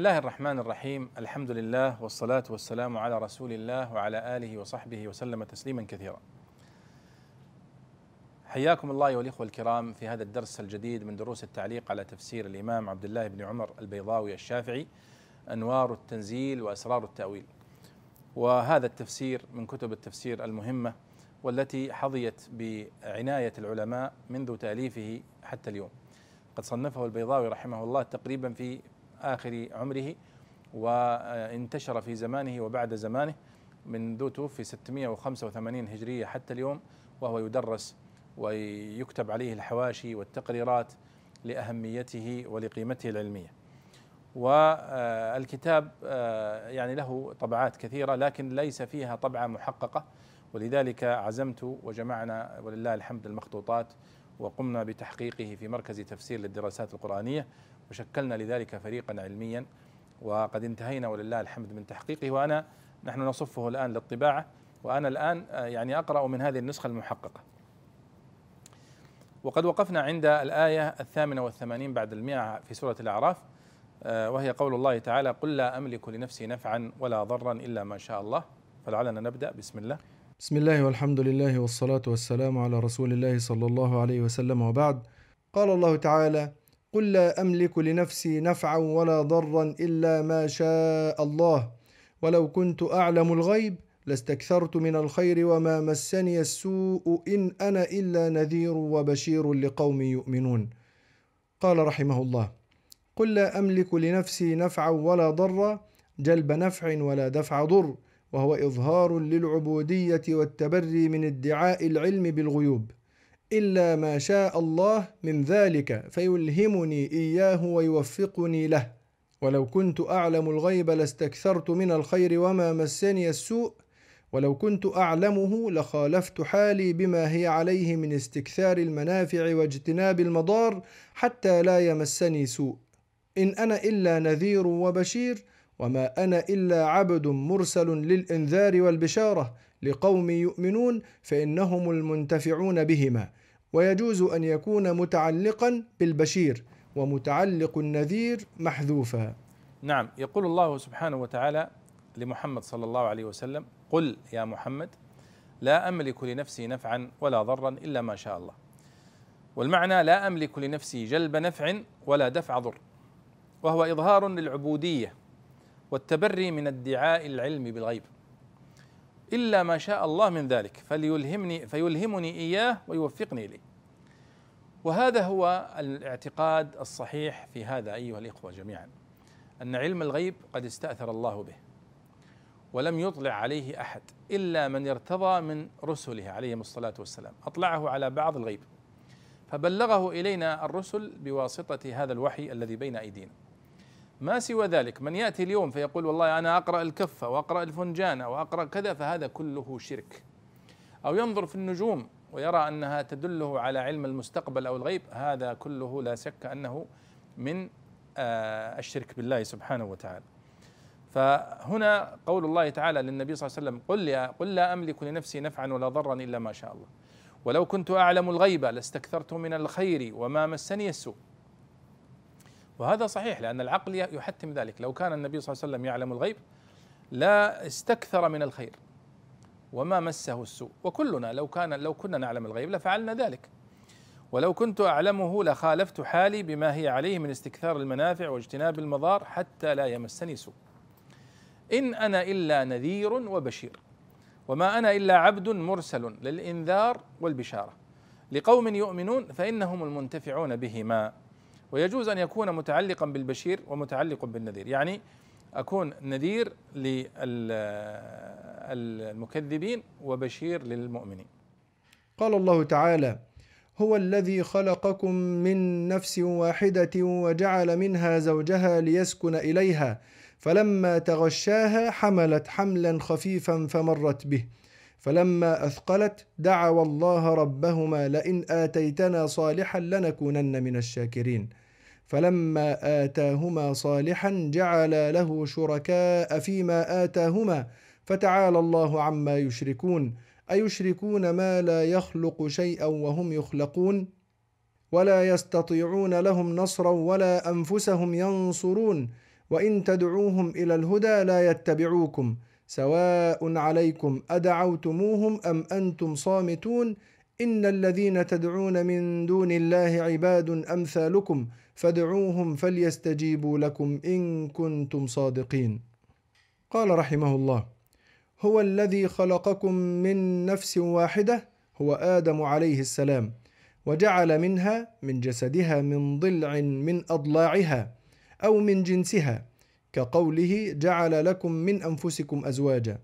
الله الرحمن الرحيم الحمد لله والصلاة والسلام على رسول الله وعلى آله وصحبه وسلم تسليما كثيرا حياكم الله والإخوة الكرام في هذا الدرس الجديد من دروس التعليق على تفسير الإمام عبد الله بن عمر البيضاوي الشافعي أنوار التنزيل وأسرار التأويل وهذا التفسير من كتب التفسير المهمة والتي حظيت بعناية العلماء منذ تأليفه حتى اليوم قد صنفه البيضاوي رحمه الله تقريبا في آخر عمره وانتشر في زمانه وبعد زمانه منذ توفي 685 هجرية حتى اليوم وهو يدرس ويكتب عليه الحواشي والتقريرات لأهميته ولقيمته العلمية. والكتاب يعني له طبعات كثيرة لكن ليس فيها طبعة محققة ولذلك عزمت وجمعنا ولله الحمد المخطوطات وقمنا بتحقيقه في مركز تفسير للدراسات القرآنية وشكلنا لذلك فريقا علميا وقد انتهينا ولله الحمد من تحقيقه. وأنا نحن نصفه الآن للطباعة وأنا الآن يعني أقرأ من هذه النسخة المحققة. وقد وقفنا عند الآية الثامنة والثمانين بعد المئة في سورة الأعراف وهي قول الله تعالى قل لا أملك لنفسي نفعا ولا ضرا إلا ما شاء الله. فلعلنا نبدأ. بسم الله. بسم الله والحمد لله والصلاة والسلام على رسول الله صلى الله عليه وسلم. وبعد قال الله تعالى قل لا أملك لنفسي نفعا ولا ضرا إلا ما شاء الله. ولو كنت أعلم الغيب لاستكثرت من الخير وما مسني السوء إن أنا إلا نذير وبشير لقوم يؤمنون. قال رحمه الله قل لا أملك لنفسي نفعا ولا ضرا جلب نفع ولا دفع ضر وهو إظهار للعبودية والتبري من ادعاء العلم بالغيوب. إلا ما شاء الله من ذلك فيلهمني إياه ويوفقني له. ولو كنت أعلم الغيب لاستكثرت من الخير وما مسني السوء ولو كنت أعلمه لخالفت حالي بما هي عليه من استكثار المنافع واجتناب المضار حتى لا يمسني سوء. إن أنا إلا نذير وبشير وما أنا إلا عبد مرسل للإنذار والبشارة لقوم يؤمنون فإنهم المنتفعون بهما. ويجوز أن يكون متعلقا بالبشير ومتعلق النذير محذوفا. نعم يقول الله سبحانه وتعالى لمحمد صلى الله عليه وسلم قل يا محمد لا أملك لنفسي نفعا ولا ضرا إلا ما شاء الله. والمعنى لا أملك لنفسي جلب نفع ولا دفع ضر وهو إظهار للعبودية والتبري من ادعاء العلم بالغيب. إلا ما شاء الله من ذلك فليلهمني فيلهمني إياه ويوفقني إليه. وهذا هو الاعتقاد الصحيح في هذا أيها الإخوة جميعا أن علم الغيب قد استأثر الله به ولم يطلع عليه أحد إلا من ارتضى من رسله عليهم الصلاة والسلام. أطلعه على بعض الغيب فبلغه إلينا الرسل بواسطة هذا الوحي الذي بين أيدينا. ما سوى ذلك. من يأتي اليوم فيقول والله أنا أقرأ الكفة وأقرأ الفنجان وأقرأ كذا فهذا كله شرك. أو ينظر في النجوم ويرى أنها تدله على علم المستقبل أو الغيب هذا كله لا شك أنه من الشرك بالله سبحانه وتعالى. فهنا قول الله تعالى للنبي صلى الله عليه وسلم قل يا قل لا أملك لنفسي نفعا ولا ضرا إلا ما شاء الله. ولو كنت أعلم الغيب لاستكثرت من الخير وما مسني السوء. وهذا صحيح لأن العقل يحتم ذلك. لو كان النبي صلى الله عليه وسلم يعلم الغيب لا استكثر من الخير وما مسه السوء. وكلنا لو كان لو كنا نعلم الغيب لفعلنا ذلك. ولو كنت أعلمه لخالفت حالي بما هي عليه من استكثار المنافع واجتناب المضار حتى لا يمسني سوء. إن أنا إلا نذير وبشير وما أنا إلا عبد مرسل للإنذار والبشارة. لقوم يؤمنون فإنهم المنتفعون بهما. ويجوز أن يكون متعلقا بالبشير ومتعلق بالنذير. يعني أكون نذير للمكذبين وبشير للمؤمنين. قال الله تعالى هو الذي خلقكم من نفس واحدة وجعل منها زوجها ليسكن إليها فلما تغشاها حملت حملا خفيفا فمرت به فلما أثقلت دعوا الله ربهما لئن آتيتنا صالحا لنكونن من الشاكرين. فلما آتاهما صالحا جعلا له شركاء فيما آتاهما فتعالى الله عما يشركون. أيشركون ما لا يخلق شيئا وهم يخلقون؟ ولا يستطيعون لهم نصرا ولا أنفسهم ينصرون. وإن تدعوهم إلى الهدى لا يتبعوكم. سواء عليكم أدعوتموهم أم أنتم صامتون؟ إن الذين تدعون من دون الله عباد أمثالكم. فادعوهم فليستجيبوا لكم إن كنتم صادقين. قال رحمه الله هو الذي خلقكم من نفس واحدة هو آدم عليه السلام وجعل منها من جسدها من ضلع من أضلاعها أو من جنسها كقوله جعل لكم من أنفسكم أزواجا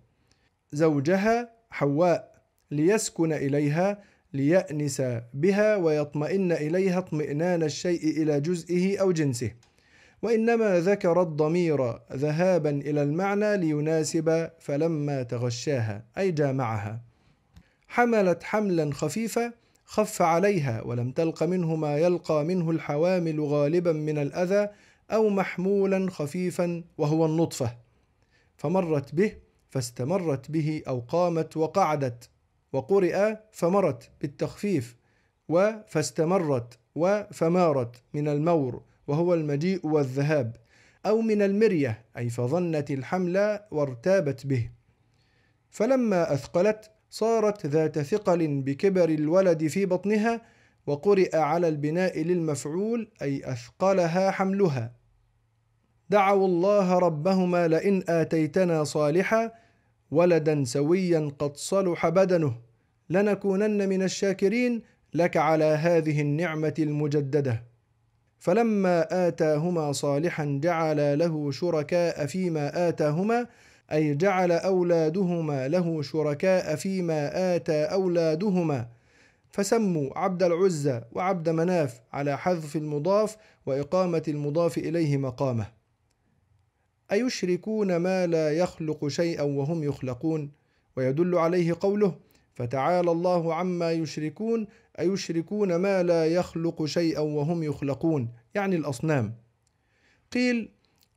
زوجها حواء ليسكن إليها ليأنس بها ويطمئن إليها اطمئنان الشيء إلى جزئه أو جنسه. وإنما ذكر الضمير ذهابا إلى المعنى ليناسب فلما تغشاها أي جامعها. حملت حملا خفيفا خف عليها ولم تلق منه ما يلقى منه الحوامل غالبا من الأذى أو محمولا خفيفا وهو النطفة. فمرت به فاستمرت به أو قامت وقعدت. وقرئ فمرت بالتخفيف وفاستمرت وفمارت من المور وهو المجيء والذهاب أو من المرية أي فظنت الحمل وارتابت به. فلما أثقلت صارت ذات ثقل بكبر الولد في بطنها وقرئ على البناء للمفعول أي أثقلها حملها. دعوا الله ربهما لئن آتيتنا صالحا ولدا سويا قد صلح بدنه. لنكونن من الشاكرين لك على هذه النعمة المجددة. فلما آتاهما صالحا جعل له شركاء فيما آتاهما أي جعل أولادهما له شركاء فيما آتى أولادهما. فسموا عبد العزى وعبد مناف على حذف المضاف وإقامة المضاف إليه مقامه. أيشركون ما لا يخلق شيئا وهم يخلقون؟ ويدل عليه قوله فتعالى الله عما يشركون أيشركون ما لا يخلق شيئا وهم يخلقون؟ يعني الأصنام. قيل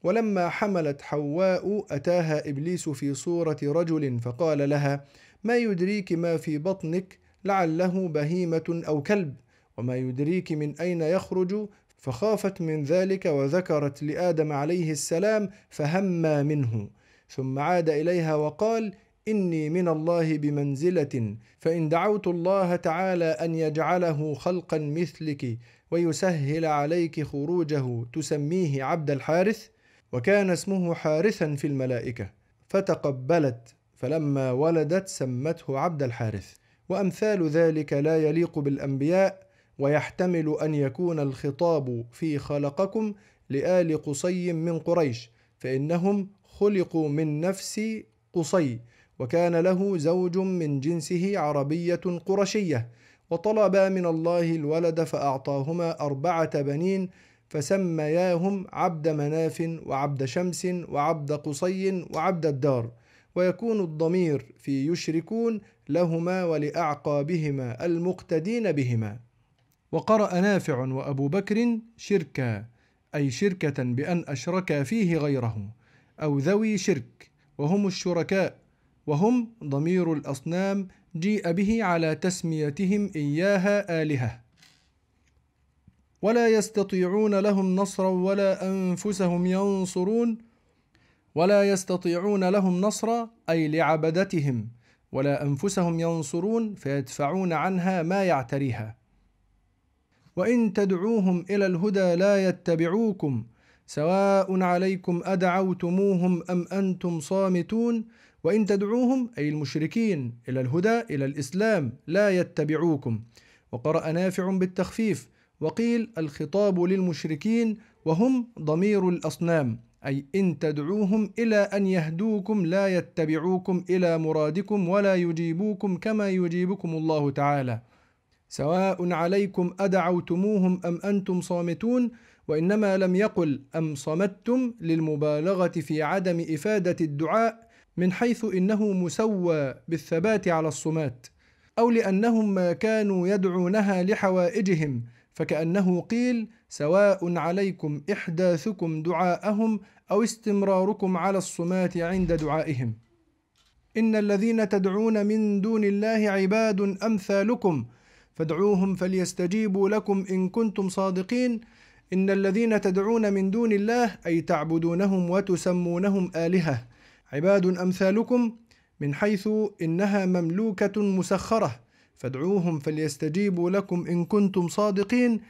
ولما حملت حواء أتاها إبليس في صورة رجل فقال لها ما يدريك ما في بطنك لعله بهيمة أو كلب وما يدريك من أين يخرج فخافت من ذلك وذكرت لآدم عليه السلام فهما منه. ثم عاد إليها وقال إني من الله بمنزلة فإن دعوت الله تعالى أن يجعله خلقا مثلك ويسهل عليك خروجه تسميه عبد الحارث وكان اسمه حارثا في الملائكة فتقبلت فلما ولدت سمته عبد الحارث وأمثال ذلك لا يليق بالأنبياء ويحتمل أن يكون الخطاب في خلقكم لآل قصي من قريش فإنهم خلقوا من نفس قصي وكان له زوج من جنسه عربية قرشية وطلبا من الله الولد فأعطاهما أربعة بنين فسمياهم عبد مناف وعبد شمس وعبد قصي وعبد الدار ويكون الضمير في يشركون لهما ولأعقابهما المقتدين بهما. وقرأ نافع وأبو بكر شركا أي شركة بأن أشركا فيه غيره أو ذوي شرك وهم الشركاء وهم ضمير الأصنام جيء به على تسميتهم إياها آلهة. ولا يستطيعون لهم نصرا ولا أنفسهم ينصرون ولا يستطيعون لهم نصرا أي لعبدتهم ولا أنفسهم ينصرون فيدفعون عنها ما يعتريها. وإن تدعوهم إلى الهدى لا يتبعوكم سواء عليكم أدعوتموهم أم أنتم صامتون وإن تدعوهم أي المشركين إلى الهدى إلى الإسلام لا يتبعوكم. وقرأ نافع بالتخفيف وقيل الخطاب للمشركين وهم ضمير الأصنام أي إن تدعوهم إلى أن يهدوكم لا يتبعوكم إلى مرادكم ولا يجيبوكم كما يجيبكم الله تعالى. سواء عليكم أدعوتموهم أم أنتم صامتون وإنما لم يقل أم صمتم للمبالغة في عدم إفادة الدعاء من حيث إنه مسوى بالثبات على الصمات أو لأنهم ما كانوا يدعونها لحوائجهم فكأنه قيل سواء عليكم إحداثكم دعاءهم أو استمراركم على الصمات عند دعائهم. إن الذين تدعون من دون الله عباد أمثالكم فادعوهم فليستجيبوا لكم إن كنتم صادقين. إن الذين تدعون من دون الله أي تعبدونهم وتسمونهم آلهة. عباد أمثالكم. من حيث إنها مملوكة مسخرة. فادعوهم فليستجيبوا لكم إن كنتم صادقين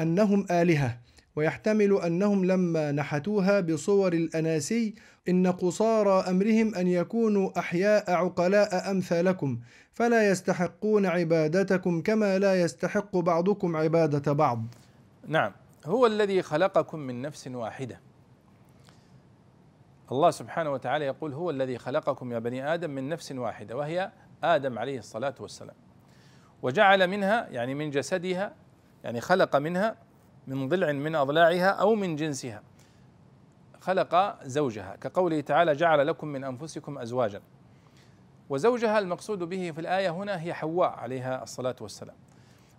أنهم آلهة. ويحتمل أنهم لما نحتوها بصور الأناسي إن قصارى أمرهم أن يكونوا أحياء عقلاء أمثالكم فلا يستحقون عبادتكم كما لا يستحق بعضكم عبادة بعض. نعم هو الذي خلقكم من نفس واحدة. الله سبحانه وتعالى يقول هو الذي خلقكم يا بني آدم من نفس واحدة وهي آدم عليه الصلاة والسلام. وجعل منها يعني من جسدها يعني خلق منها من ضلع من أضلاعها أو من جنسها. خلق زوجها. كقوله تعالى جعل لكم من أنفسكم أزواجا. وزوجها المقصود به في الآية هنا هي حواء عليها الصلاة والسلام.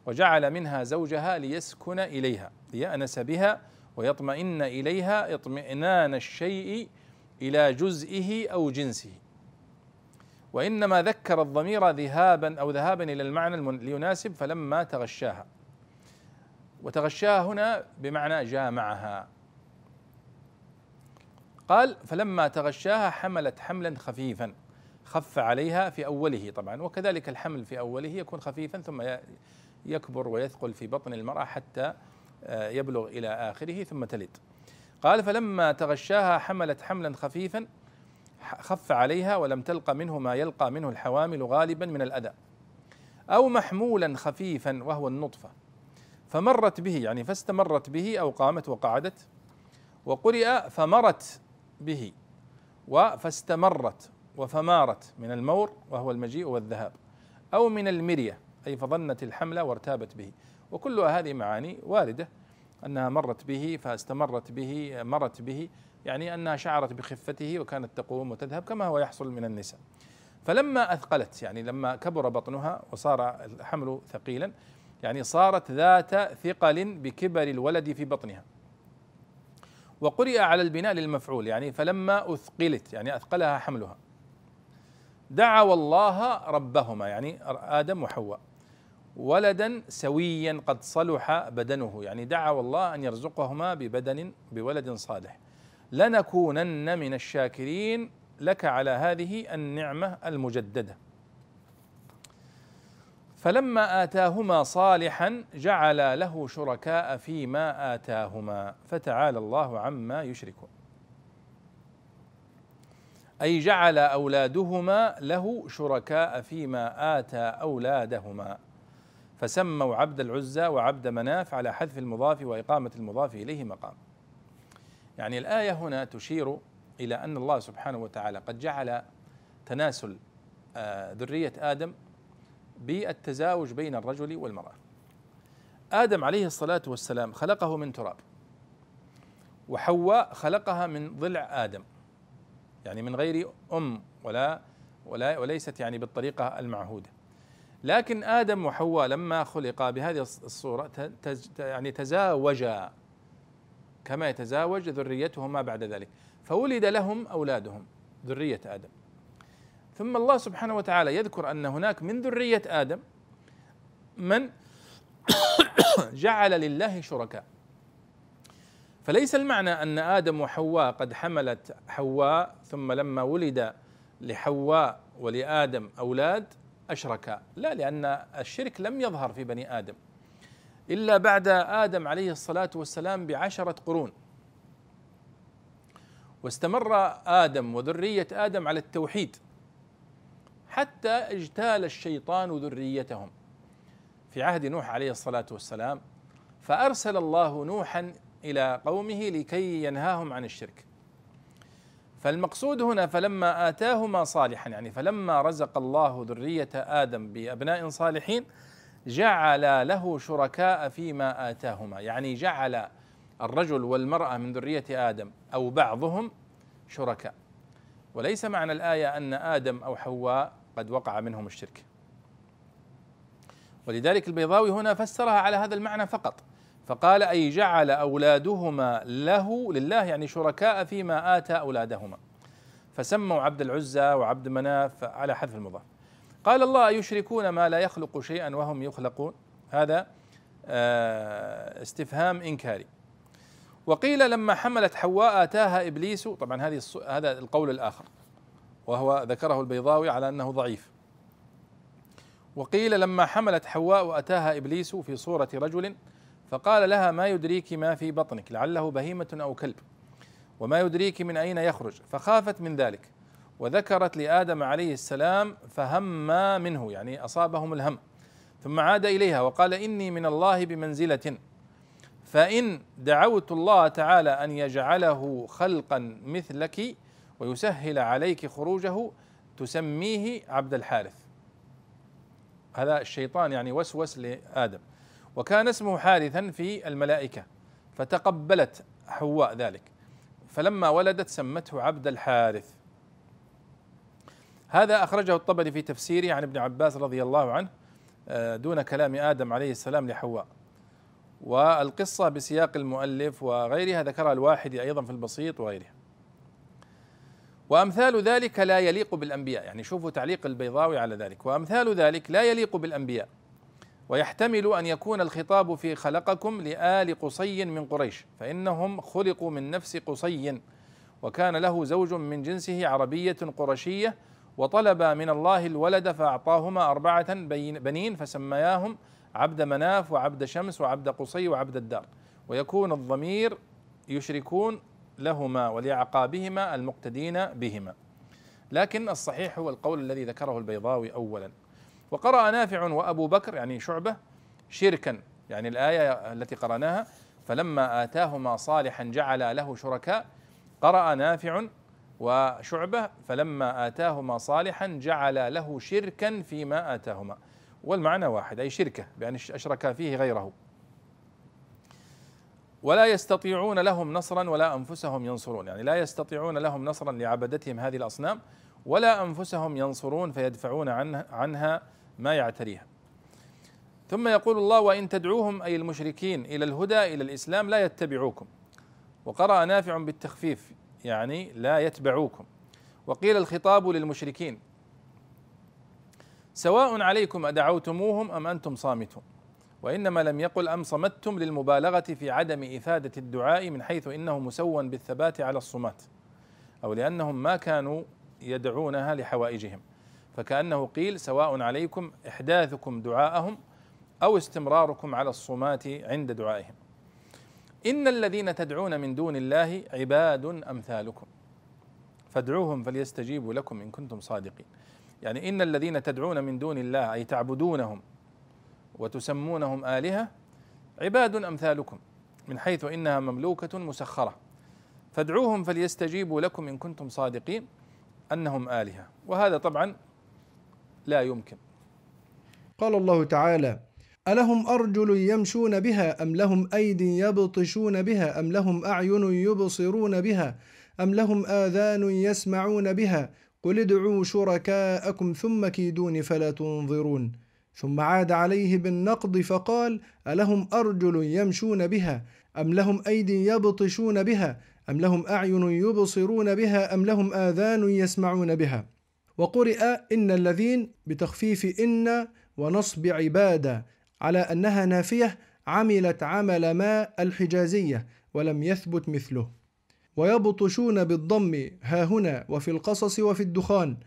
وجعل منها زوجها ليسكن إليها ليأنس بها ويطمئن إليها اطمئنان الشيء إلى جزئه أو جنسه. وإنما ذكر الضمير ذهابا أو ذهابا إلى المعنى ليناسب فلما تغشاها. وتغشاها هنا بمعنى جامعها. قال فلما تغشاها حملت حملا خفيفا. خف عليها في أوله طبعا وكذلك الحمل في أوله يكون خفيفا ثم يكبر ويثقل في بطن المرأة حتى آه، يبلغ إلى آخره ثم تلد. قال فلما تغشاها حملت حملا خفيفا خف عليها ولم تلق منه ما يلقى منه الحوامل غالبا من الأذى أو محمولا خفيفا وهو النطفة. فمرت به يعني فاستمرت به أو قامت وقعدت وقرئ فمرت به وفاستمرت وفمارت من المور وهو المجيء والذهاب أو من المرية أي فظنت الحمل وارتابت به. وكل هذه معاني واردة أنها مرت به فاستمرت به مرت به يعني أنها شعرت بخفته وكانت تقوم وتذهب كما هو يحصل من النساء. فلما أثقلت يعني لما كبر بطنها وصار الحمل ثقيلا يعني صارت ذات ثقل بكبر الولد في بطنها. وقرئ على البناء للمفعول يعني فلما أثقلت يعني أثقلها حملها. دعوا الله ربهما يعني آدم وحواء ولدا سويا قد صلح بدنه. يعني دعوا الله أن يرزقهما ببدن بولد صالح. لنكونن من الشاكرين لك على هذه النعمة المجددة. فلما آتاهما صالحا جعل له شركاء فيما آتاهما. فتعالى الله عما يشركون. أي جعل أولادهما له شركاء فيما آتى أولادهما. فسموا عبد العزى وعبد مناف على حذف المضاف وإقامة المضاف إليه مقام. يعني الآية هنا تشير إلى أن الله سبحانه وتعالى قد جعل تناسل آه، ذرية آدم بالتزاوج بين الرجل والمرأة. آدم عليه الصلاة والسلام خلقه من تراب وحواء خلقها من ضلع آدم يعني من غير أم ولا ولا وليست يعني بالطريقة المعهودة. لكن آدم وحواء لما خلقا بهذه الصورة يعني تزاوجا كما يتزاوج ذريتهما بعد ذلك. فولد لهم أولادهم ذرية آدم. ثم الله سبحانه وتعالى يذكر أن هناك من ذرية آدم من جعل لله شركاء. فليس المعنى أن آدم وحواء قد حملت حواء ثم لما ولد لحواء ولآدم أولاد اشركا لا لأن الشرك لم يظهر في بني آدم. إلا بعد آدم عليه الصلاة والسلام بعشرة قرون. واستمر آدم وذرية آدم على التوحيد. حتى اجتال الشيطان ذريتهم. في عهد نوح عليه الصلاة والسلام فأرسل الله نوحا إلى قومه لكي ينهاهم عن الشرك. فالمقصود هنا فلما آتاهما صالحا يعني فلما رزق الله ذرية آدم بأبناء صالحين جعل له شركاء فيما آتاهما. يعني جعل الرجل والمرأة من ذرية آدم أو بعضهم شركاء. وليس معنى الآية أن آدم أو حواء قد وقع منهم الشرك. ولذلك البيضاوي هنا فسرها على هذا المعنى فقط. فقال أي جعل أولادهما له لله يعني شركاء فيما آتى أولادهما. فسموا عبد العزى وعبد مناف على حذف المضاف. قال الله يشركون ما لا يخلق شيئا وهم يخلقون؟ هذا آه، استفهام إنكاري. وقيل لما حملت حواء آتاها إبليس طبعا هذه هذا القول الآخر. وهو ذكره البيضاوي على أنه ضعيف. وقيل لما حملت حواء اتاها إبليس في صورة رجل فقال لها ما يدريك ما في بطنك؟ لعله بهيمة أو كلب. وما يدريك من أين يخرج؟ فخافت من ذلك. وذكرت لآدم عليه السلام فهم منه يعني أصابهم الهم. ثم عاد إليها وقال إني من الله بمنزلة. فإن دعوت الله تعالى أن يجعله خلقا مثلك ويسهل عليك خروجه تسميه عبد الحارث. هذا الشيطان يعني وسوس لآدم. وكان اسمه حارثا في الملائكة فتقبلت حواء ذلك. فلما ولدت سمته عبد الحارث. هذا أخرجه الطبري في تفسيره عن ابن عباس رضي الله عنه آه، دون كلام آدم عليه السلام لحواء. والقصة بسياق المؤلف وغيرها ذكرها الواحد أيضا في البسيط وغيرها. وأمثال ذلك لا يليق بالأنبياء. يعني شوفوا تعليق البيضاوي على ذلك. وأمثال ذلك لا يليق بالأنبياء. ويحتمل أن يكون الخطاب في خلقكم لآل قصي من قريش فإنهم خلقوا من نفس قصي وكان له زوج من جنسه عربية قرشية وطلب من الله الولد فأعطاهما أربعة بنين فسمياهم عبد مناف وعبد شمس وعبد قصي وعبد الدار. ويكون الضمير يشركون لهما ولأعقابهما المقتدين بهما. لكن الصحيح هو القول الذي ذكره البيضاوي أولا. وقرأ نافع وأبو بكر يعني شعبة شركا يعني الآية التي قرأناها فلما آتاهما صالحا جعل له شركاء قرأ نافع وشعبة فلما آتاهما صالحا جعل له شركا فيما آتاهما. والمعنى واحد أي شركة بأن أشركا فيه غيره. ولا يستطيعون لهم نصرا ولا أنفسهم ينصرون. يعني لا يستطيعون لهم نصرا لعبدتهم هذه الأصنام ولا أنفسهم ينصرون فيدفعون عنها, عنها ما يعتريها. ثم يقول الله وإن تدعوهم أي المشركين إلى الهدى إلى الإسلام لا يتبعوكم. وقرأ نافع بالتخفيف يعني لا يتبعوكم. وقيل الخطاب للمشركين سواء عليكم أدعوتموهم أم أنتم صامتون. وإنما لم يقل أم صمتم للمبالغة في عدم إفادة الدعاء من حيث إنه مسوى بالثبات على الصمات أو لأنهم ما كانوا يدعونها لحوائجهم فكأنه قيل سواء عليكم إحداثكم دعاءهم أو استمراركم على الصمات عند دعائهم. إن الذين تدعون من دون الله عباد أمثالكم فادعوهم فليستجيبوا لكم إن كنتم صادقين. يعني إن الذين تدعون من دون الله أي تعبدونهم وتسمونهم آلهة عباد أمثالكم من حيث إنها مملوكة مسخرة. فادعوهم فليستجيبوا لكم إن كنتم صادقين أنهم آلهة. وهذا طبعا لا يمكن. قال الله تعالى ألهم أرجل يمشون بها أم لهم أيد يبطشون بها أم لهم أعين يبصرون بها أم لهم آذان يسمعون بها؟ قل ادعوا شركاءكم ثم كيدون فلا تنظرون. ثم عاد عليه بالنقض فقال ألهم أرجل يمشون بها؟ أم لهم أيدي يبطشون بها؟ أم لهم أعين يبصرون بها؟ أم لهم آذان يسمعون بها؟ وقرئ إن الذين بتخفيف إن ونصب عبادة على أنها نافية عملت عمل ما الحجازية ولم يثبت مثله. ويبطشون بالضم ها هنا وفي القصص وفي الدخان.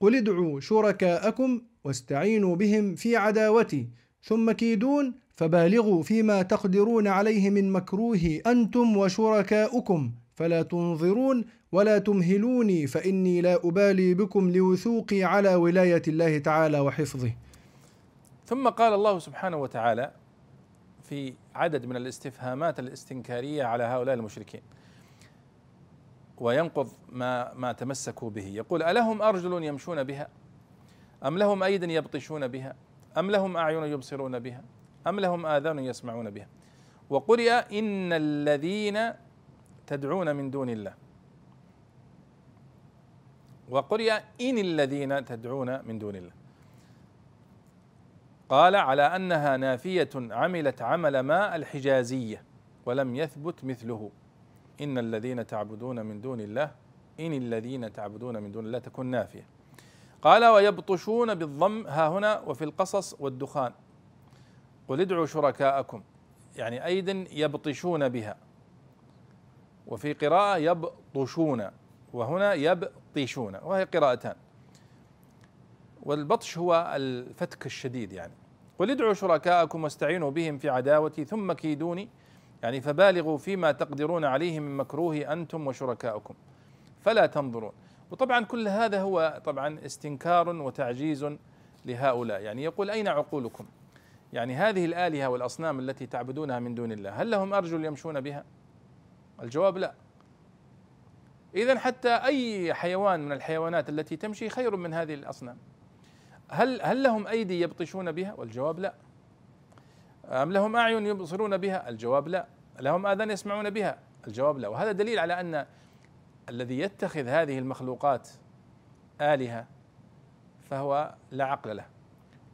قل ادعوا شركاءكم واستعينوا بهم في عداوتي ثم كيدون فبالغوا فيما تقدرون عليه من مكروه أنتم وشركاؤكم فلا تنظرون ولا تمهلوني فإني لا أبالي بكم لوثوقي على ولاية الله تعالى وحفظه. ثم قال الله سبحانه وتعالى في عدد من الاستفهامات الاستنكارية على هؤلاء المشركين. وينقض ما ما تمسكوا به يقول ألهم أرجل يمشون بها أم لهم أيد يبطشون بها؟ أم لهم أعين يبصرون بها؟ أم لهم آذان يسمعون بها؟ وقرئ إن الذين تدعون من دون الله. وقرئ إن الذين تدعون من دون الله. قال على أنها نافية عملت عمل ما الحجازية ولم يثبت مثله. إن الذين تعبدون من دون الله إن الذين تعبدون من دون الله تكون نافية. قال ويبطشون بالضم ها هنا وفي القصص والدخان. قل ادعوا شركاءكم. يعني أيضا يبطشون بها. وفي قراءة يبطشون. وهنا يبطشون. وهي قراءتان. والبطش هو الفتك الشديد يعني. قل ادعوا شركاءكم واستعينوا بهم في عداوتي ثم كيدوني. يعني فبالغوا فيما تقدرون عليه من مكروه أنتم وشركاؤكم فلا تنظرون. وطبعا كل هذا هو طبعا استنكار وتعجيز لهؤلاء. يعني يقول أين عقولكم؟ يعني هذه الآلهة والأصنام التي تعبدونها من دون الله هل لهم أرجل يمشون بها؟ الجواب لا. اذا حتى أي حيوان من الحيوانات التي تمشي خير من هذه الأصنام. هل هل لهم أيدي يبطشون بها؟ والجواب لا. أم لهم أعين يبصرون بها؟ الجواب لا. لهم آذان يسمعون بها؟ الجواب لا. وهذا دليل على أن الذي يتخذ هذه المخلوقات آلهة فهو لا عقل له.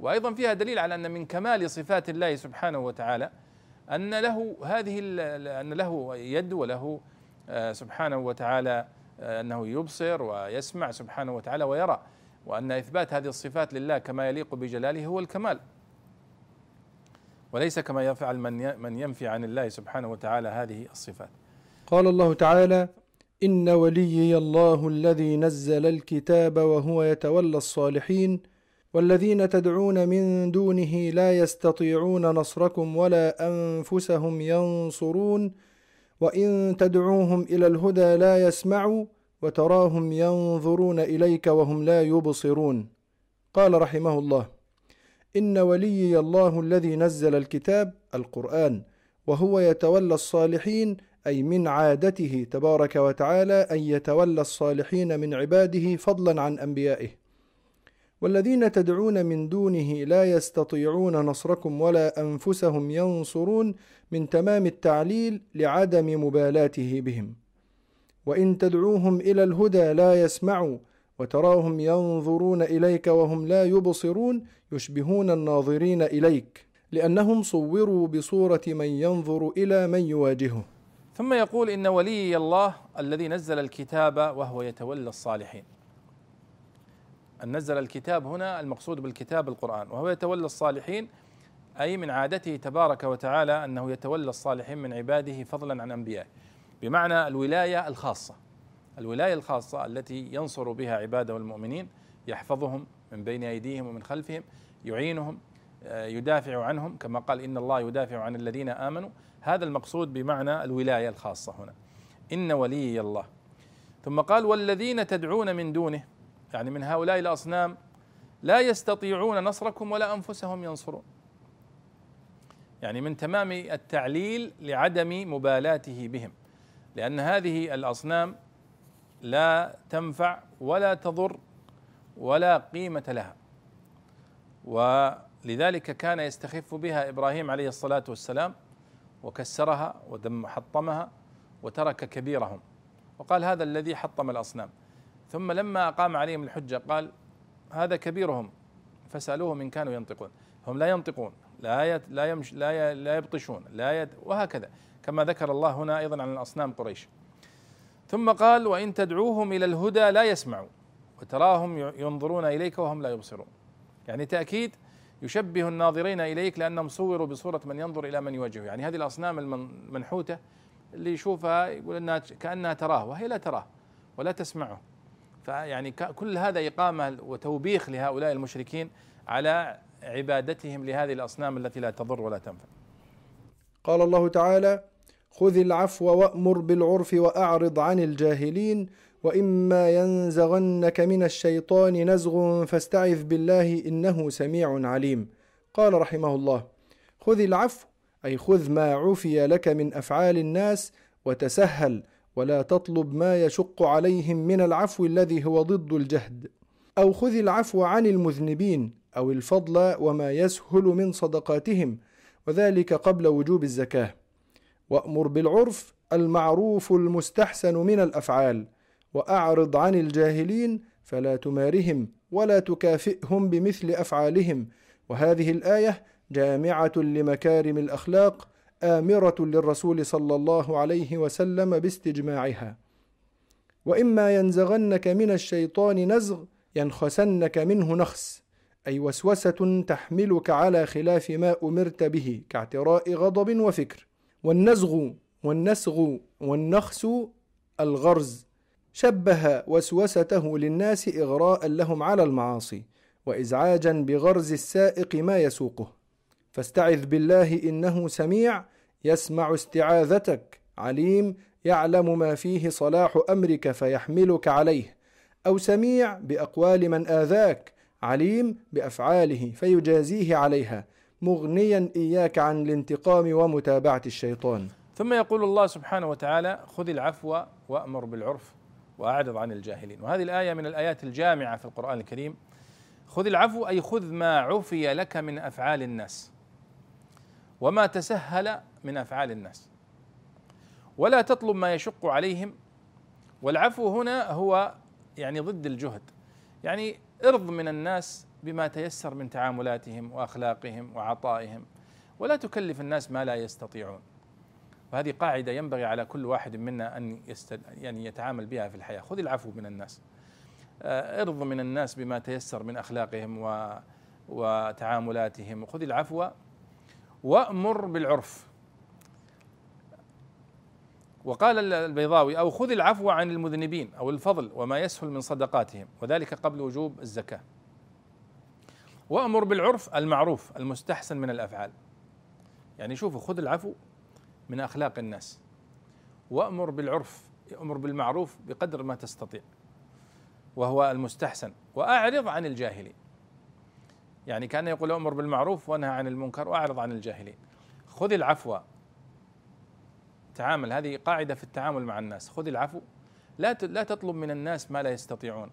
وأيضا فيها دليل على أن من كمال صفات الله سبحانه وتعالى أن له هذه أن له يد وله آه، سبحانه وتعالى آه، أنه يبصر ويسمع سبحانه وتعالى ويرى. وأن إثبات هذه الصفات لله كما يليق بجلاله هو الكمال. وليس كما يفعل من من ينفي عن الله سبحانه وتعالى هذه الصفات. قال الله تعالى: إن وليي الله الذي نزل الكتاب وهو يتولى الصالحين والذين تدعون من دونه لا يستطيعون نصركم ولا أنفسهم ينصرون وإن تدعوهم إلى الهدى لا يسمعوا وتراهم ينظرون إليك وهم لا يبصرون. قال رحمه الله: إن وليي الله الذي نزل الكتاب القرآن وهو يتولى الصالحين أي من عادته تبارك وتعالى أن يتولى الصالحين من عباده فضلا عن أنبيائه. والذين تدعون من دونه لا يستطيعون نصركم ولا أنفسهم ينصرون من تمام التعليل لعدم مبالاته بهم. وإن تدعوهم إلى الهدى لا يسمعوا وتراهم ينظرون إليك وهم لا يبصرون يشبهون الناظرين إليك لأنهم صوروا بصورة من ينظر إلى من يواجهه. ثم يقول إن ولي الله الذي نزل الكتاب وهو يتولى الصالحين. أن نزل الكتاب هنا المقصود بالكتاب القرآن وهو يتولى الصالحين أي من عادته تبارك وتعالى أنه يتولى الصالحين من عباده فضلا عن أنبيائه. بمعنى الولاية الخاصة الولاية الخاصة التي ينصر بها عباده المؤمنين يحفظهم من بين أيديهم ومن خلفهم يعينهم يدافع عنهم كما قال إن الله يدافع عن الذين آمنوا. هذا المقصود بمعنى الولاية الخاصة هنا. إن ولي الله. ثم قال والذين تدعون من دونه يعني من هؤلاء الأصنام لا يستطيعون نصركم ولا أنفسهم ينصرون. يعني من تمام التعليل لعدم مبالاته بهم. لأن هذه الأصنام لا تنفع ولا تضر ولا قيمة لها. ولذلك كان يستخف بها إبراهيم عليه الصلاة والسلام وكسرها ودم حطمها وترك كبيرهم. وقال هذا الذي حطم الأصنام. ثم لما أقام عليهم الحجة قال هذا كبيرهم فسألوهم إن كانوا ينطقون. هم لا ينطقون لا يت لا يمش لا لا يبطشون لا وهكذا كما ذكر الله هنا أيضا عن الأصنام قريش. ثم قال وإن تدعوهم إلى الهدى لا يسمعوا وتراهم ينظرون إليك وهم لا يبصرون. يعني تأكيد يشبه الناظرين إليك لأنهم صوروا بصورة من ينظر إلى من يواجهه يعني هذه الأصنام المنحوتة اللي يشوفها يقول أنها كأنها تراه وهي لا تراه ولا تسمعه. فيعني كل هذا إقامة وتوبيخ لهؤلاء المشركين على عبادتهم لهذه الأصنام التي لا تضر ولا تنفع. قال الله تعالى خذ العفو وأمر بالعرف وأعرض عن الجاهلين وإما ينزغنك من الشيطان نزغ فاستعذ بالله إنه سميع عليم. قال رحمه الله خذ العفو أي خذ ما عفي لك من أفعال الناس وتسهل ولا تطلب ما يشق عليهم من العفو الذي هو ضد الجهد. أو خذ العفو عن المذنبين أو الفضل وما يسهل من صدقاتهم وذلك قبل وجوب الزكاة. وأمر بالعرف المعروف المستحسن من الأفعال. وأعرض عن الجاهلين فلا تمارهم ولا تكافئهم بمثل أفعالهم. وهذه الآية جامعة لمكارم الأخلاق آمرة للرسول صلى الله عليه وسلم باستجماعها. وإما ينزغنك من الشيطان نزغ ينخسنك منه نخس. أي وسوسة تحملك على خلاف ما أمرت به كاعتراء غضب وفكر. والنزغ والنسغ والنخس الغرز. شبه وسوسته للناس إغراء لهم على المعاصي وإزعاجا بغرز السائق ما يسوقه. فاستعذ بالله إنه سميع يسمع استعاذتك. عليم يعلم ما فيه صلاح أمرك فيحملك عليه. أو سميع بأقوال من آذاك. عليم بأفعاله فيجازيه عليها. مغنيا إياك عن الانتقام ومتابعة الشيطان. ثم يقول الله سبحانه وتعالى خذ العفو وأمر بالعرف. وأعرض عن الجاهلين. وهذه الآية من الآيات الجامعة في القرآن الكريم. خذ العفو أي خذ ما عفي لك من أفعال الناس. وما تسهل من أفعال الناس. ولا تطلب ما يشق عليهم. والعفو هنا هو يعني ضد الجهد. يعني ارض من الناس بما تيسر من تعاملاتهم وأخلاقهم وعطائهم. ولا تكلف الناس ما لا يستطيعون. وهذه قاعدة ينبغي على كل واحد منا أن يست... يعني يتعامل بها في الحياة. خذ العفو من الناس. آه، ارض من الناس بما تيسر من أخلاقهم و... وتعاملاتهم. وخذ العفو وأمر بالعرف. وقال البيضاوي أو خذ العفو عن المذنبين أو الفضل وما يسهل من صدقاتهم. وذلك قبل وجوب الزكاة. وأمر بالعرف المعروف المستحسن من الأفعال. يعني شوفوا خذ العفو من أخلاق الناس. وأمر بالعرف أمر بالمعروف بقدر ما تستطيع. وهو المستحسن. وأعرض عن الجاهلين. يعني كان يقول أمر بالمعروف وأنهى عن المنكر وأعرض عن الجاهلين. خذ العفو. تعامل هذه قاعدة في التعامل مع الناس. خذ العفو. لا لا تطلب من الناس ما لا يستطيعون.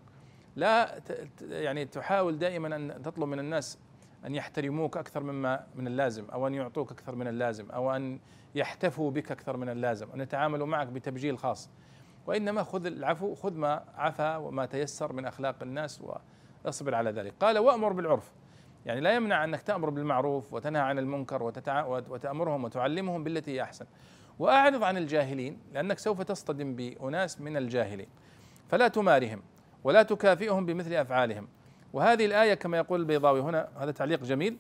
لا يعني تحاول دائما أن تطلب من الناس أن يحترموك أكثر مما من اللازم أو أن يعطوك أكثر من اللازم أو أن يحتفوا بك أكثر من اللازم أن يتعاملوا معك بتبجيل خاص. وإنما خذ العفو خذ ما عفا وما تيسر من أخلاق الناس واصبر على ذلك. قال وأمر بالعرف. يعني لا يمنع أنك تأمر بالمعروف وتنهى عن المنكر. وتأمرهم وتعلمهم بالتي هي أحسن. وأعرض عن الجاهلين لأنك سوف تصطدم بأناس من الجاهلين. فلا تمارهم ولا تكافئهم بمثل أفعالهم. وهذه الآية كما يقول البيضاوي هنا هذا تعليق جميل.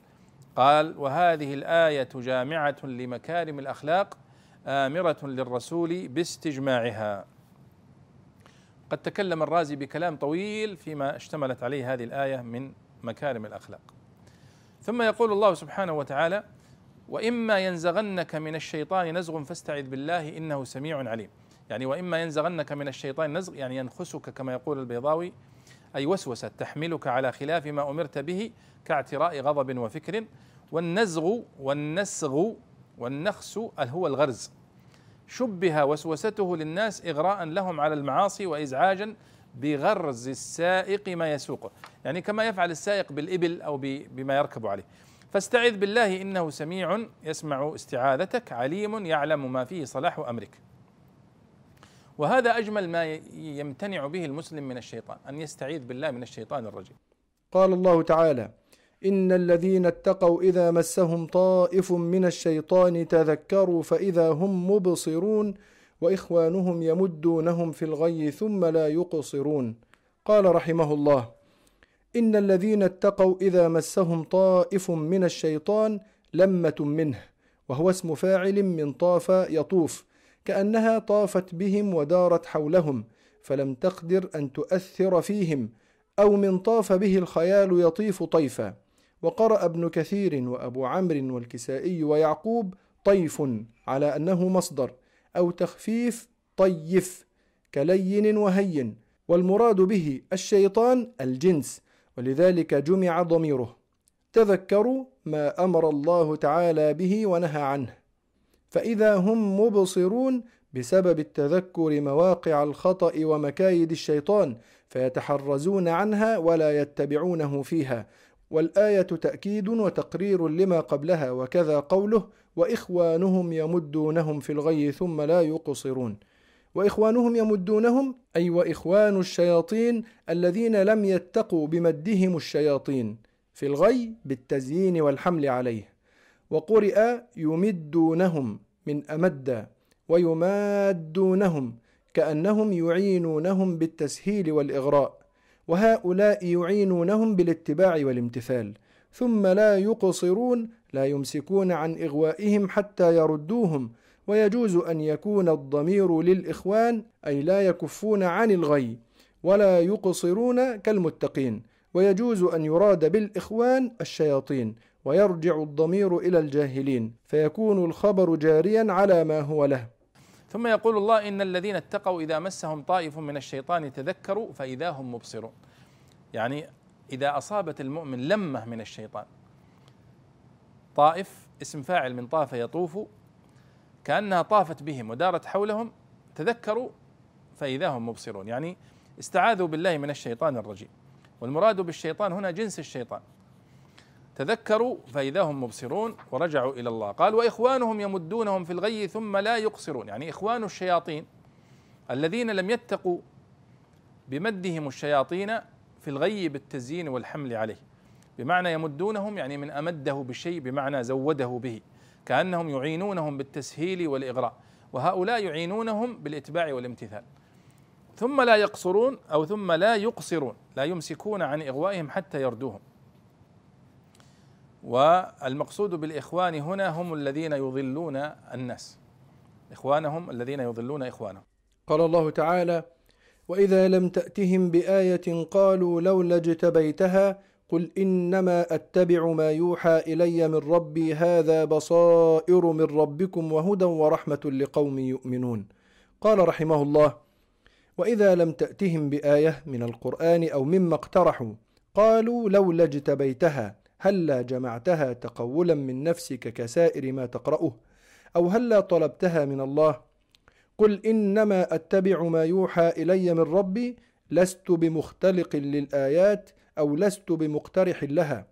قال وهذه الآية جامعة لمكارم الأخلاق آمرة للرسول باستجماعها. قد تكلم الرازي بكلام طويل فيما اشتملت عليه هذه الآية من مكارم الأخلاق. ثم يقول الله سبحانه وتعالى وإما ينزغنك من الشيطان نزغ فاستعذ بالله إنه سميع عليم. يعني وإما ينزغنك من الشيطان نزغ يعني ينخسك كما يقول البيضاوي أي وسوسة تحملك على خلاف ما أمرت به كاعتراء غضب وفكر. والنزغ والنسغ والنخس هو الغرز. شبه وسوسته للناس إغراء لهم على المعاصي وازعاجا بغرز السائق ما يسوقه. يعني كما يفعل السائق بالإبل أو بما يركب عليه. فاستعذ بالله إنه سميع يسمع استعاذتك عليم يعلم ما فيه صلاح أمرك. وهذا أجمل ما يمتنع به المسلم من الشيطان أن يستعيذ بالله من الشيطان الرجيم. قال الله تعالى إن الذين اتقوا إذا مسهم طائف من الشيطان تذكروا فإذا هم مبصرون وإخوانهم يمدونهم في الغي ثم لا يقصرون. قال رحمه الله إن الذين اتقوا إذا مسهم طائف من الشيطان لمة منه وهو اسم فاعل من طاف يطوف كأنها طافت بهم ودارت حولهم فلم تقدر أن تؤثر فيهم أو من طاف به الخيال يطيف طيفا. وقرأ ابن كثير وأبو عمرو والكسائي ويعقوب طيف على أنه مصدر أو تخفيف طيف كلين وهين. والمراد به الشيطان الجنس ولذلك جمع ضميره. تذكروا ما أمر الله تعالى به ونهى عنه. فإذا هم مبصرون بسبب التذكر مواقع الخطأ ومكايد الشيطان فيتحرزون عنها ولا يتبعونه فيها. والآية تأكيد وتقرير لما قبلها وكذا قوله وإخوانهم يمدونهم في الغي ثم لا يقصرون. وإخوانهم يمدونهم أي وإخوان الشياطين الذين لم يتقوا بمدهم الشياطين في الغي بالتزيين والحمل عليه. وقرئ يمدونهم من أمد ويمادونهم كأنهم يعينونهم بالتسهيل والإغراء وهؤلاء يعينونهم بالاتباع والامتثال ثم لا يقصرون لا يمسكون عن إغوائهم حتى يردوهم ويجوز أن يكون الضمير للإخوان أي لا يكفون عن الغي ولا يقصرون كالمتقين ويجوز أن يراد بالإخوان الشياطين. ويرجع الضمير إلى الجاهلين فيكون الخبر جاريا على ما هو له. ثم يقول الله إن الذين اتقوا إذا مسهم طائف من الشيطان تذكروا فإذا هم مبصرون. يعني إذا أصابت المؤمن لمة من الشيطان طائف اسم فاعل من طاف يطوف كأنها طافت بهم ودارت حولهم تذكروا فإذا هم مبصرون. يعني استعاذوا بالله من الشيطان الرجيم. والمراد بالشيطان هنا جنس الشيطان. تذكروا فإذا هم مبصرون ورجعوا إلى الله. قال وإخوانهم يمدونهم في الغي ثم لا يقصرون. يعني إخوان الشياطين الذين لم يتقوا بمدهم الشياطين في الغي بالتزيين والحمل عليه. بمعنى يمدونهم يعني من أمده بشيء بمعنى زوده به. كأنهم يعينونهم بالتسهيل والإغراء. وهؤلاء يعينونهم بالإتباع والامتثال. ثم لا يقصرون أو ثم لا يقصرون لا يمسكون عن إغوائهم حتى يردوهم. والمقصود بالإخوان هنا هم الذين يضلون الناس. إخوانهم الذين يضلون إخوانهم. قال الله تعالى وإذا لم تأتهم بآية قالوا لولا اجتبيتها قل إنما أتبع ما يوحى إلي من ربي هذا بصائر من ربكم وهدى ورحمة لقوم يؤمنون. قال رحمه الله وإذا لم تأتهم بآية من القرآن أو مما اقترحوا قالوا لولا اجتبيتها. هلا جمعتها تقولا من نفسك كسائر ما تقرأه أو هلا طلبتها من الله. قل إنما أتبع ما يوحى إلي من ربي لست بمختلق للآيات أو لست بمقترح لها.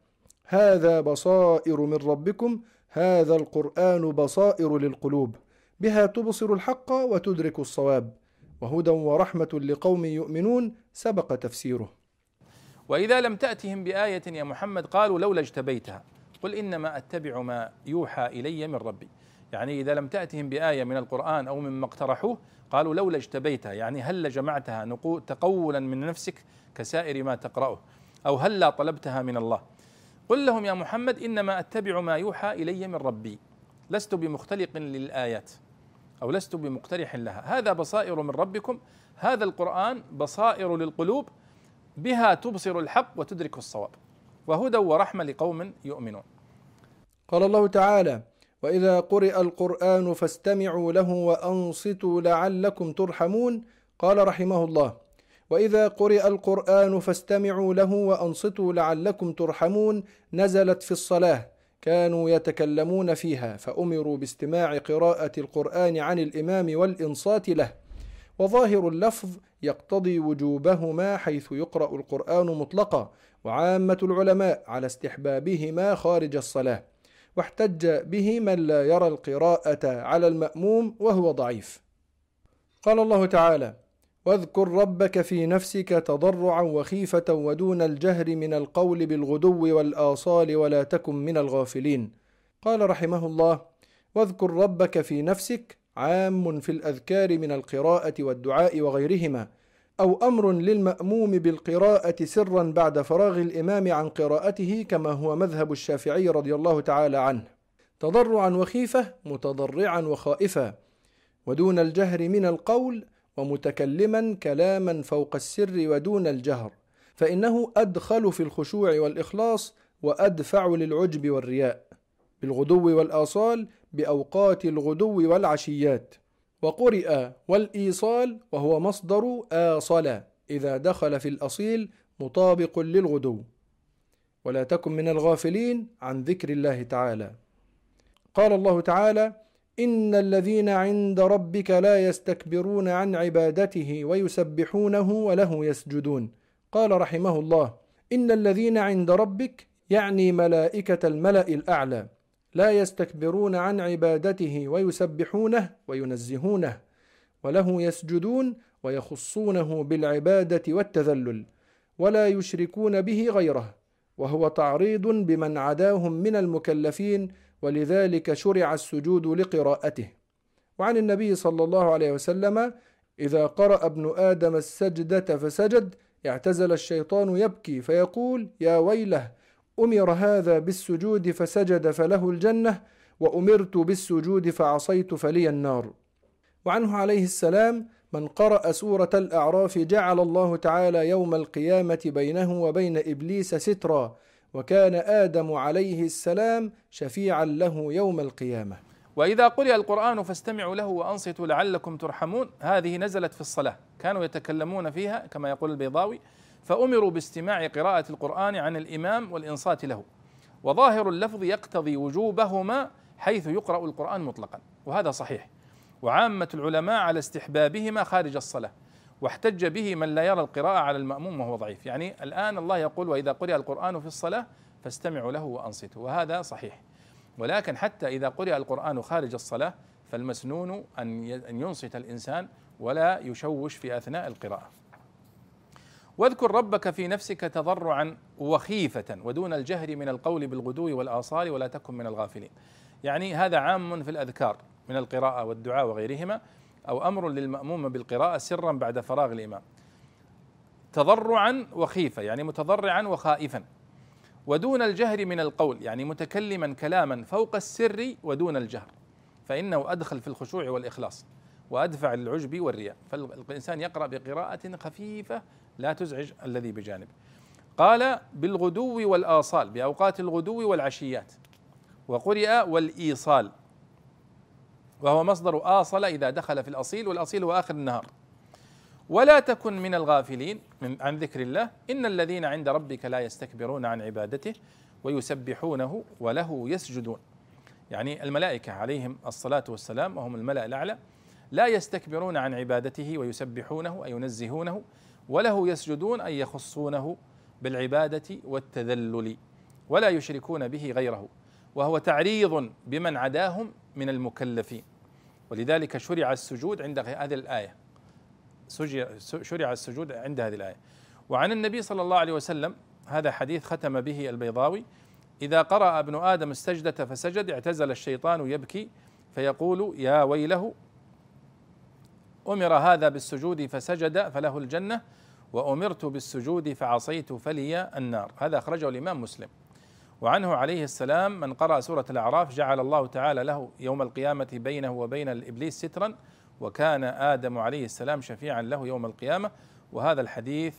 هذا بصائر من ربكم هذا القرآن بصائر للقلوب. بها تبصر الحق وتدرك الصواب. وهدى ورحمة لقوم يؤمنون سبق تفسيره. وإذا لم تأتهم بآية يا محمد قالوا لولا اجتبيتها. قل إنما أتبع ما يوحى إلي من ربي. يعني إذا لم تأتهم بآية من القرآن أو مما اقترحوه قالوا لولا اجتبيتها. يعني هل جمعتها تقولا من نفسك كسائر ما تقرأه؟ أو هلا طلبتها من الله؟ قل لهم يا محمد إنما أتبع ما يوحى إلي من ربي. لست بمختلق للآيات أو لست بمقترح لها. هذا بصائر من ربكم. هذا القرآن بصائر للقلوب. بها تبصر الحق وتدرك الصواب. وهدى ورحمة لقوم يؤمنون. قال الله تعالى وإذا قرئ القرآن فاستمعوا له وأنصتوا لعلكم ترحمون. قال رحمه الله وإذا قرئ القرآن فاستمعوا له وأنصتوا لعلكم ترحمون. نزلت في الصلاة كانوا يتكلمون فيها فأمروا باستماع قراءة القرآن عن الإمام والإنصات له. وظاهر اللفظ يقتضي وجوبهما حيث يقرأ القرآن مطلقا وعامة العلماء على استحبابهما خارج الصلاة واحتج به من لا يرى القراءة على المأموم وهو ضعيف. قال الله تعالى: واذكر ربك في نفسك تضرعا وخيفة ودون الجهر من القول بالغدو والآصال ولا تكن من الغافلين. قال رحمه الله: واذكر ربك في نفسك عام في الأذكار من القراءة والدعاء وغيرهما، أو أمر للمأموم بالقراءة سرا بعد فراغ الإمام عن قراءته كما هو مذهب الشافعي رضي الله تعالى عنه. تضرعا وخيفة متضرعا وخائفا ودون الجهر من القول ومتكلما كلاما فوق السر ودون الجهر. فإنه أدخل في الخشوع والإخلاص وأدفع للعجب والرياء. بالغدو والآصال بأوقات الغدو والعشيات وقرئ والإيصال وهو مصدر آصل إذا دخل في الأصيل مطابق للغدو. ولا تكن من الغافلين عن ذكر الله تعالى. قال الله تعالى إن الذين عند ربك لا يستكبرون عن عبادته ويسبحونه وله يسجدون. قال رحمه الله إن الذين عند ربك يعني ملائكة الملأ الأعلى. لا يستكبرون عن عبادته ويسبحونه وينزهونه وله يسجدون ويخصونه بالعبادة والتذلل ولا يشركون به غيره وهو تعريض بمن عداهم من المكلفين ولذلك شرع السجود لقراءته. وعن النبي صلى الله عليه وسلم إذا قرأ ابن آدم السجدة فسجد اعتزل الشيطان يبكي فيقول يا ويله أمر هذا بالسجود فسجد فله الجنة وأمرت بالسجود فعصيت فلي النار. وعنه عليه السلام من قرأ سورة الأعراف جعل الله تعالى يوم القيامة بينه وبين إبليس سترا وكان آدم عليه السلام شفيعا له يوم القيامة. وإذا قرئ القرآن فاستمعوا له وأنصتوا لعلكم ترحمون هذه نزلت في الصلاة. كانوا يتكلمون فيها كما يقول البيضاوي فأمروا باستماع قراءة القرآن عن الإمام والإنصات له. وظاهر اللفظ يقتضي وجوبهما حيث يقرأ القرآن مطلقا وهذا صحيح. وعامة العلماء على استحبابهما خارج الصلاة واحتج به من لا يرى القراءة على المأموم وهو ضعيف. يعني الآن الله يقول وإذا قرئ القرآن في الصلاة فاستمعوا له وأنصتوا. وهذا صحيح. ولكن حتى إذا قرئ القرآن خارج الصلاة فالمسنون أن ينصت الإنسان ولا يشوش في أثناء القراءة. واذكر ربك في نفسك تضرعا وخيفة ودون الجهر من القول بالغدو والآصال ولا تكن من الغافلين. يعني هذا عام في الأذكار من القراءة والدعاء وغيرهما أو أمر للمأموم بالقراءة سرا بعد فراغ الإمام. تضرعا وخيفة يعني متضرعا وخائفا. ودون الجهر من القول يعني متكلما كلاما فوق السر ودون الجهر. فإنه أدخل في الخشوع والإخلاص وأدفع للعجب والرياء. فالإنسان يقرأ بقراءة خفيفة لا تزعج الذي بجانبه قال بالغدو والآصال بأوقات الغدو والعشيات. وقرئ والإيصال. وهو مصدر آصل إذا دخل في الأصيل والأصيل هو آخر النهار. ولا تكن من الغافلين من عن ذكر الله إن الذين عند ربك لا يستكبرون عن عبادته ويسبحونه وله يسجدون. يعني الملائكة عليهم الصلاة والسلام وهم الملأ الأعلى لا يستكبرون عن عبادته ويسبحونه أي ينزهونه. وله يسجدون أي يخصونه بالعبادة والتذلل ولا يشركون به غيره وهو تعريض بمن عداهم من المكلفين. ولذلك شرع السجود عند هذه الآية. شرع السجود عند هذه الآية. وعن النبي صلى الله عليه وسلم هذا حديث ختم به البيضاوي إذا قرأ ابن آدم السجدة فسجد اعتزل الشيطان يبكي فيقول يا ويله أمر هذا بالسجود فسجد فله الجنة وأمرت بالسجود فعصيت فلي النار. هذا أخرجه الإمام مسلم. وعنه عليه السلام من قرأ سورة الأعراف جعل الله تعالى له يوم القيامة بينه وبين الإبليس سترا وكان آدم عليه السلام شفيعا له يوم القيامة. وهذا الحديث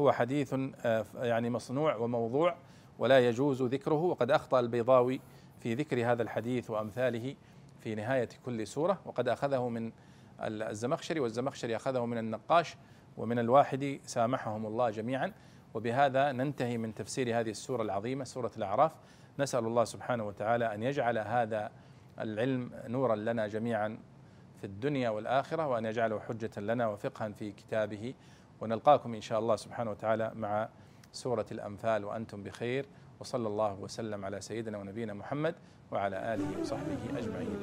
هو حديث آه، يعني مصنوع وموضوع ولا يجوز ذكره. وقد أخطأ البيضاوي في ذكر هذا الحديث وأمثاله في نهاية كل سورة وقد أخذه من الزمخشري والزمخشري أخذه من النقاش ومن الواحد سامحهم الله جميعا. وبهذا ننتهي من تفسير هذه السورة العظيمة سورة الأعراف. نسأل الله سبحانه وتعالى أن يجعل هذا العلم نورا لنا جميعا في الدنيا والآخرة وأن يجعله حجة لنا وفقها في كتابه. ونلقاكم إن شاء الله سبحانه وتعالى مع سورة الأنفال وأنتم بخير. وصلى الله وسلم على سيدنا ونبينا محمد وعلى آله وصحبه أجمعين.